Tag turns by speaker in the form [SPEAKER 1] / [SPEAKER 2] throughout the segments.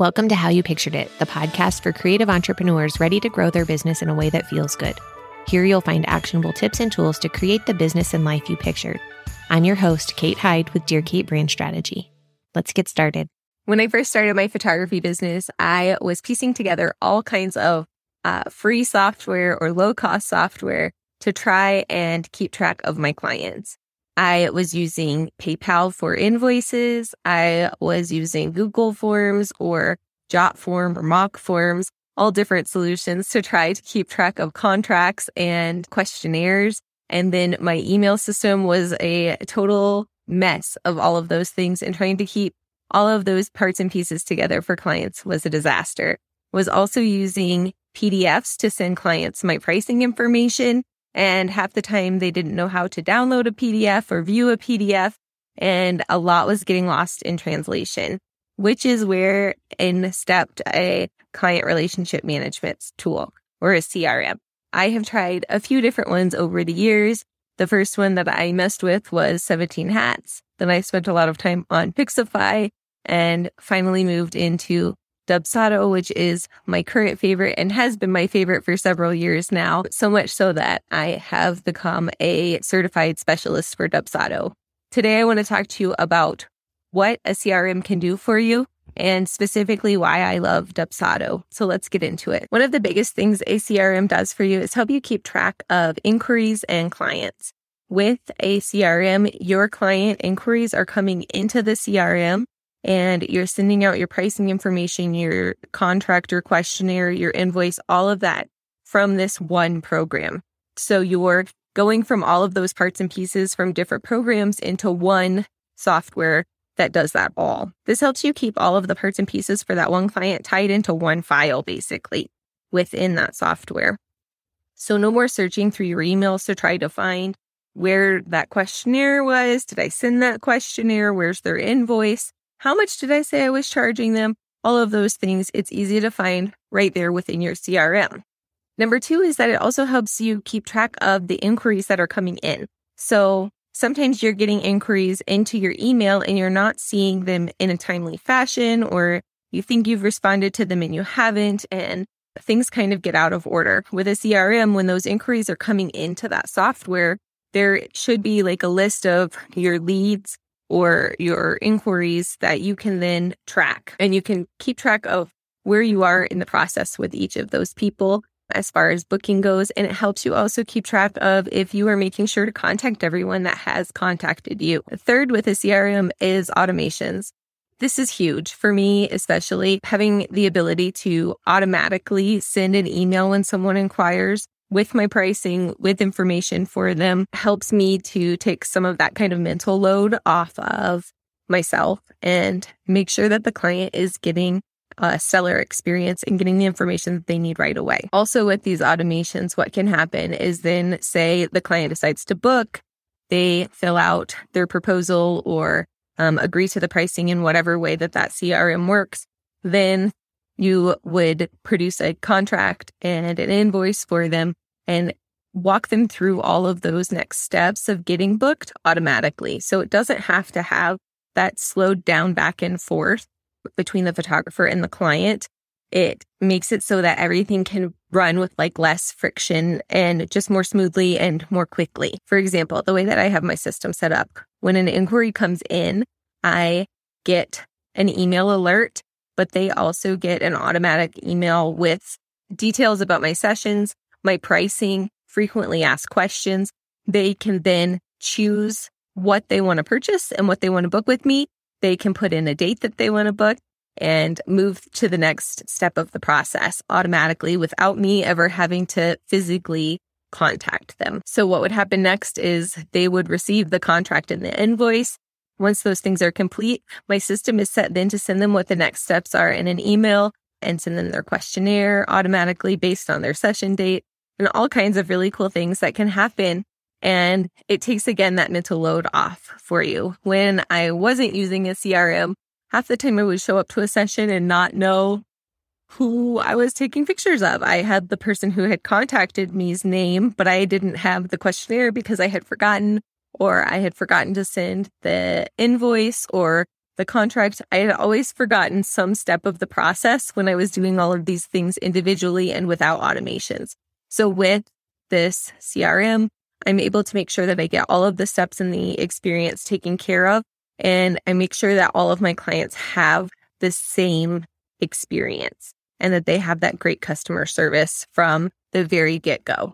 [SPEAKER 1] Welcome to How You Pictured It, the podcast for creative entrepreneurs ready to grow their business in a way that feels good. Here you'll find actionable tips and tools to create the business and life you pictured. I'm your host, Kate Hyde with Dear Kate Brand Strategy. Let's get started.
[SPEAKER 2] When I first started my photography business, I was piecing together all kinds of uh, free software or low cost software to try and keep track of my clients. I was using PayPal for invoices. I was using Google Forms or Jotform or Mock Forms, all different solutions to try to keep track of contracts and questionnaires. And then my email system was a total mess of all of those things and trying to keep all of those parts and pieces together for clients was a disaster. Was also using PDFs to send clients my pricing information and half the time they didn't know how to download a PDF or view a PDF. And a lot was getting lost in translation, which is where in stepped a client relationship management tool or a CRM. I have tried a few different ones over the years. The first one that I messed with was 17 Hats. Then I spent a lot of time on Pixifi and finally moved into Dubsado, which is my current favorite and has been my favorite for several years now, so much so that I have become a certified specialist for Dubsado. Today, I want to talk to you about what a CRM can do for you and specifically why I love Dubsado. So let's get into it. One of the biggest things a CRM does for you is help you keep track of inquiries and clients. With a CRM, your client inquiries are coming into the CRM and you're sending out your pricing information, your contractor questionnaire, your invoice, all of that from this one program. So you're going from all of those parts and pieces from different programs into one software that does that all. This helps you keep all of the parts and pieces for that one client tied into one file, basically, within that software. So no more searching through your emails to try to find where that questionnaire was. Did I send that questionnaire? Where's their invoice? How much did I say I was charging them? All of those things, it's easy to find right there within your CRM. Number two is that it also helps you keep track of the inquiries that are coming in. So sometimes you're getting inquiries into your email and you're not seeing them in a timely fashion, or you think you've responded to them and you haven't, and things kind of get out of order. With a CRM, when those inquiries are coming into that software, there should be like a list of your leads or your inquiries that you can then track and you can keep track of where you are in the process with each of those people as far as booking goes. And it helps you also keep track of if you are making sure to contact everyone that has contacted you. Third with a CRM is automations. This is huge for me, especially having the ability to automatically send an email when someone inquires with my pricing, with information for them, helps me to take some of that kind of mental load off of myself and make sure that the client is getting a seller experience and getting the information that they need right away. Also, with these automations, what can happen is then, say, the client decides to book, they fill out their proposal or um, agree to the pricing in whatever way that that CRM works. Then you would produce a contract and an invoice for them and walk them through all of those next steps of getting booked automatically. So it doesn't have to have that slowed down back and forth between the photographer and the client. It makes it so that everything can run with like less friction and just more smoothly and more quickly. For example, the way that I have my system set up, when an inquiry comes in, I get an email alert, but they also get an automatic email with details about my sessions, my pricing, frequently asked questions. They can then choose what they want to purchase and what they want to book with me. They can put in a date that they want to book and move to the next step of the process automatically without me ever having to physically contact them. So what would happen next is they would receive the contract and the invoice. Once those things are complete, my system is set then to send them what the next steps are in an email and send them their questionnaire automatically based on their session date and all kinds of really cool things that can happen. And it takes again that mental load off for you. When I wasn't using a CRM, half the time I would show up to a session and not know who I was taking pictures of. I had the person who had contacted me's name, but I didn't have the questionnaire because I had forgotten or I had forgotten to send the invoice or the contract, I had always forgotten some step of the process when I was doing all of these things individually and without automations. So with this CRM, I'm able to make sure that I get all of the steps in the experience taken care of. And I make sure that all of my clients have the same experience and that they have that great customer service from the very get go.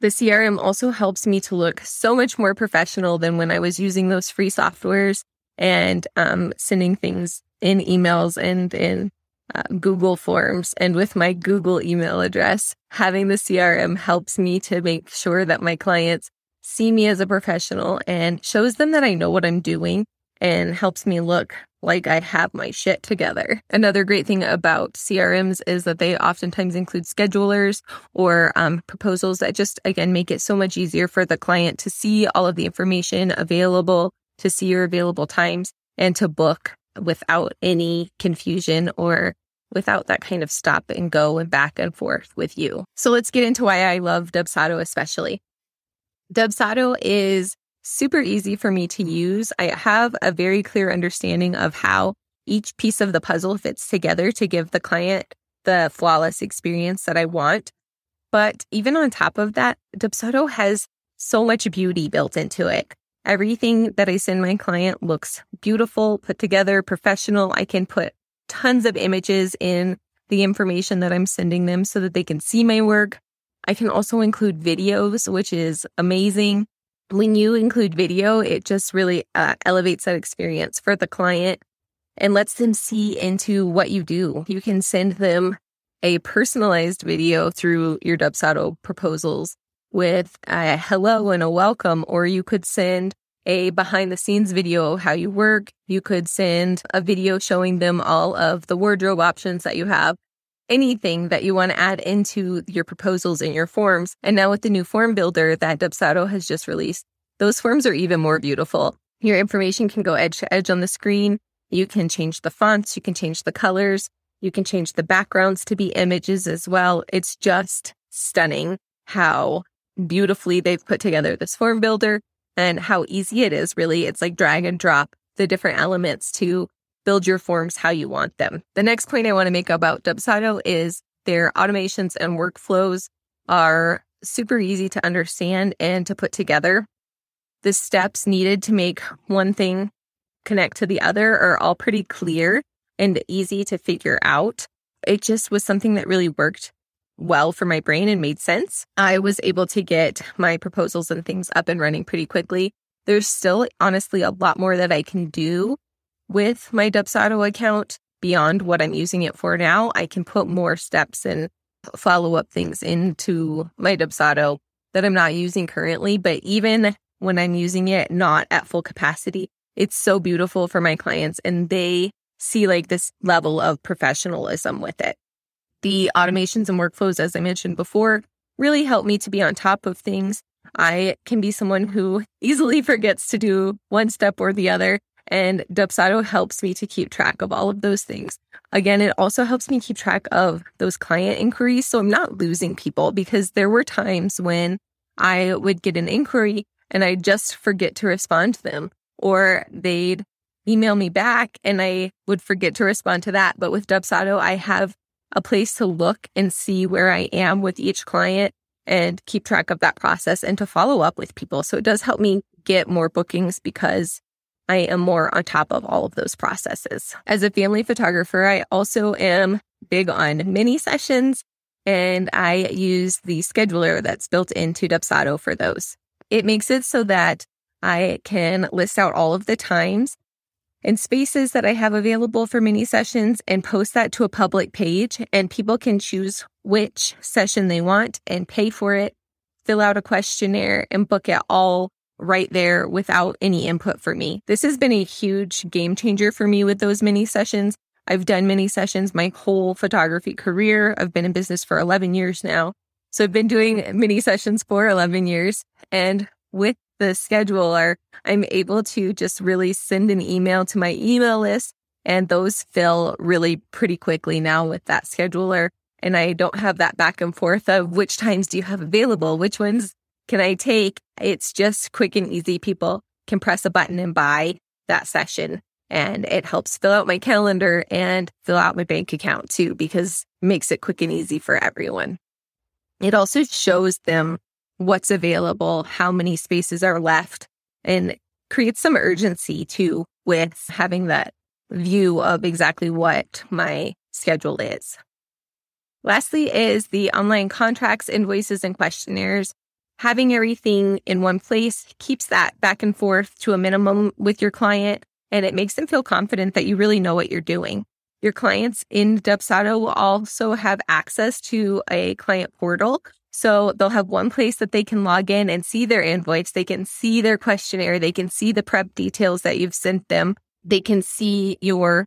[SPEAKER 2] The CRM also helps me to look so much more professional than when I was using those free softwares and um, sending things in emails and in uh, Google Forms. And with my Google email address, having the CRM helps me to make sure that my clients see me as a professional and shows them that I know what I'm doing and helps me look like I have my shit together. Another great thing about CRMs is that they oftentimes include schedulers or um, proposals that just, again, make it so much easier for the client to see all of the information available, to see your available times, and to book without any confusion or without that kind of stop and go and back and forth with you. So let's get into why I love Dubsado especially. Dubsado is super easy for me to use. I have a very clear understanding of how each piece of the puzzle fits together to give the client the flawless experience that I want. But even on top of that, Dubsado has so much beauty built into it. Everything that I send my client looks beautiful, put together, professional. I can put tons of images in the information that I'm sending them so that they can see my work. I can also include videos, which is amazing when you include video, it just really uh, elevates that experience for the client and lets them see into what you do. You can send them a personalized video through your Dubsado proposals with a hello and a welcome, or you could send a behind the scenes video of how you work. You could send a video showing them all of the wardrobe options that you have anything that you want to add into your proposals and your forms. And now with the new form builder that Dubsado has just released, those forms are even more beautiful. Your information can go edge to edge on the screen. You can change the fonts, you can change the colors, you can change the backgrounds to be images as well. It's just stunning how beautifully they've put together this form builder and how easy it is really. It's like drag and drop the different elements to build your forms how you want them. The next point I want to make about Dubsado is their automations and workflows are super easy to understand and to put together. The steps needed to make one thing connect to the other are all pretty clear and easy to figure out. It just was something that really worked well for my brain and made sense. I was able to get my proposals and things up and running pretty quickly. There's still honestly a lot more that I can do with my Dubsado account beyond what I'm using it for now. I can put more steps and follow up things into my Dubsado that I'm not using currently. But even when I'm using it not at full capacity, it's so beautiful for my clients and they see like this level of professionalism with it. The automations and workflows, as I mentioned before, really help me to be on top of things. I can be someone who easily forgets to do one step or the other. And Dubsado helps me to keep track of all of those things. Again, it also helps me keep track of those client inquiries. So I'm not losing people because there were times when I would get an inquiry and I just forget to respond to them, or they'd email me back and I would forget to respond to that. But with Dubsado, I have a place to look and see where I am with each client and keep track of that process and to follow up with people. So it does help me get more bookings because I am more on top of all of those processes. As a family photographer, I also am big on mini sessions and I use the scheduler that's built into Dubsado for those. It makes it so that I can list out all of the times and spaces that I have available for mini sessions and post that to a public page and people can choose which session they want and pay for it, fill out a questionnaire and book it all right there without any input for me. This has been a huge game changer for me with those mini sessions. I've done mini sessions my whole photography career. I've been in business for 11 years now. So I've been doing mini sessions for 11 years. And with the scheduler, I'm able to just really send an email to my email list. And those fill really pretty quickly now with that scheduler. And I don't have that back and forth of which times do you have available? Which ones can I take? It's just quick and easy. People can press a button and buy that session and it helps fill out my calendar and fill out my bank account too, because it makes it quick and easy for everyone. It also shows them what's available, how many spaces are left, and creates some urgency too with having that view of exactly what my schedule is. Lastly, is the online contracts, invoices, and questionnaires. Having everything in one place keeps that back and forth to a minimum with your client, and it makes them feel confident that you really know what you're doing. Your clients in Dubsado will also have access to a client portal. So they'll have one place that they can log in and see their invoice. They can see their questionnaire. They can see the prep details that you've sent them. They can see your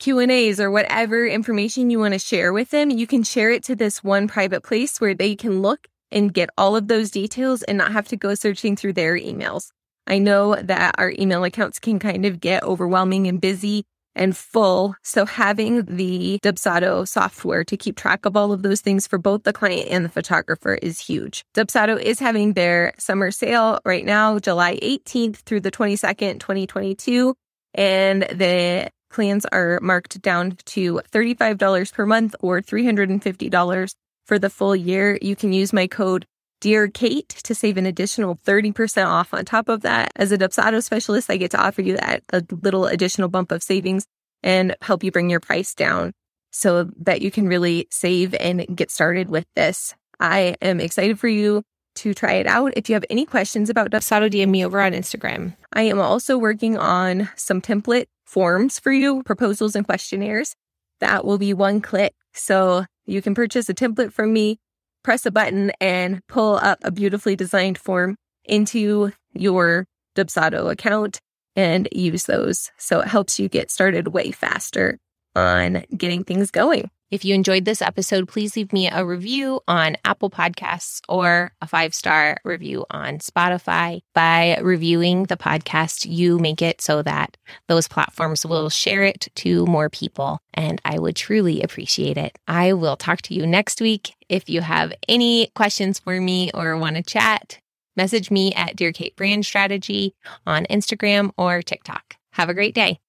[SPEAKER 2] Q&As or whatever information you want to share with them, you can share it to this one private place where they can look and get all of those details and not have to go searching through their emails. I know that our email accounts can kind of get overwhelming and busy and full. So having the Dubsado software to keep track of all of those things for both the client and the photographer is huge. Dubsado is having their summer sale right now, July 18th through the 22nd, 2022. And the Plans are marked down to $35 per month or $350 for the full year. You can use my code Dear Kate to save an additional 30% off on top of that. As a Dubsado specialist, I get to offer you that a little additional bump of savings and help you bring your price down so that you can really save and get started with this. I am excited for you to try it out. If you have any questions about Dubsado, DM me over on Instagram. I am also working on some template forms for you, proposals and questionnaires. That will be one click. So you can purchase a template from me, press a button, and pull up a beautifully designed form into your Dubsado account and use those. So it helps you get started way faster on getting things going.
[SPEAKER 1] If you enjoyed this episode, please leave me a review on Apple Podcasts or a five star review on Spotify. By reviewing the podcast, you make it so that those platforms will share it to more people. And I would truly appreciate it. I will talk to you next week. If you have any questions for me or want to chat, message me at Dear Kate Brand Strategy on Instagram or TikTok. Have a great day.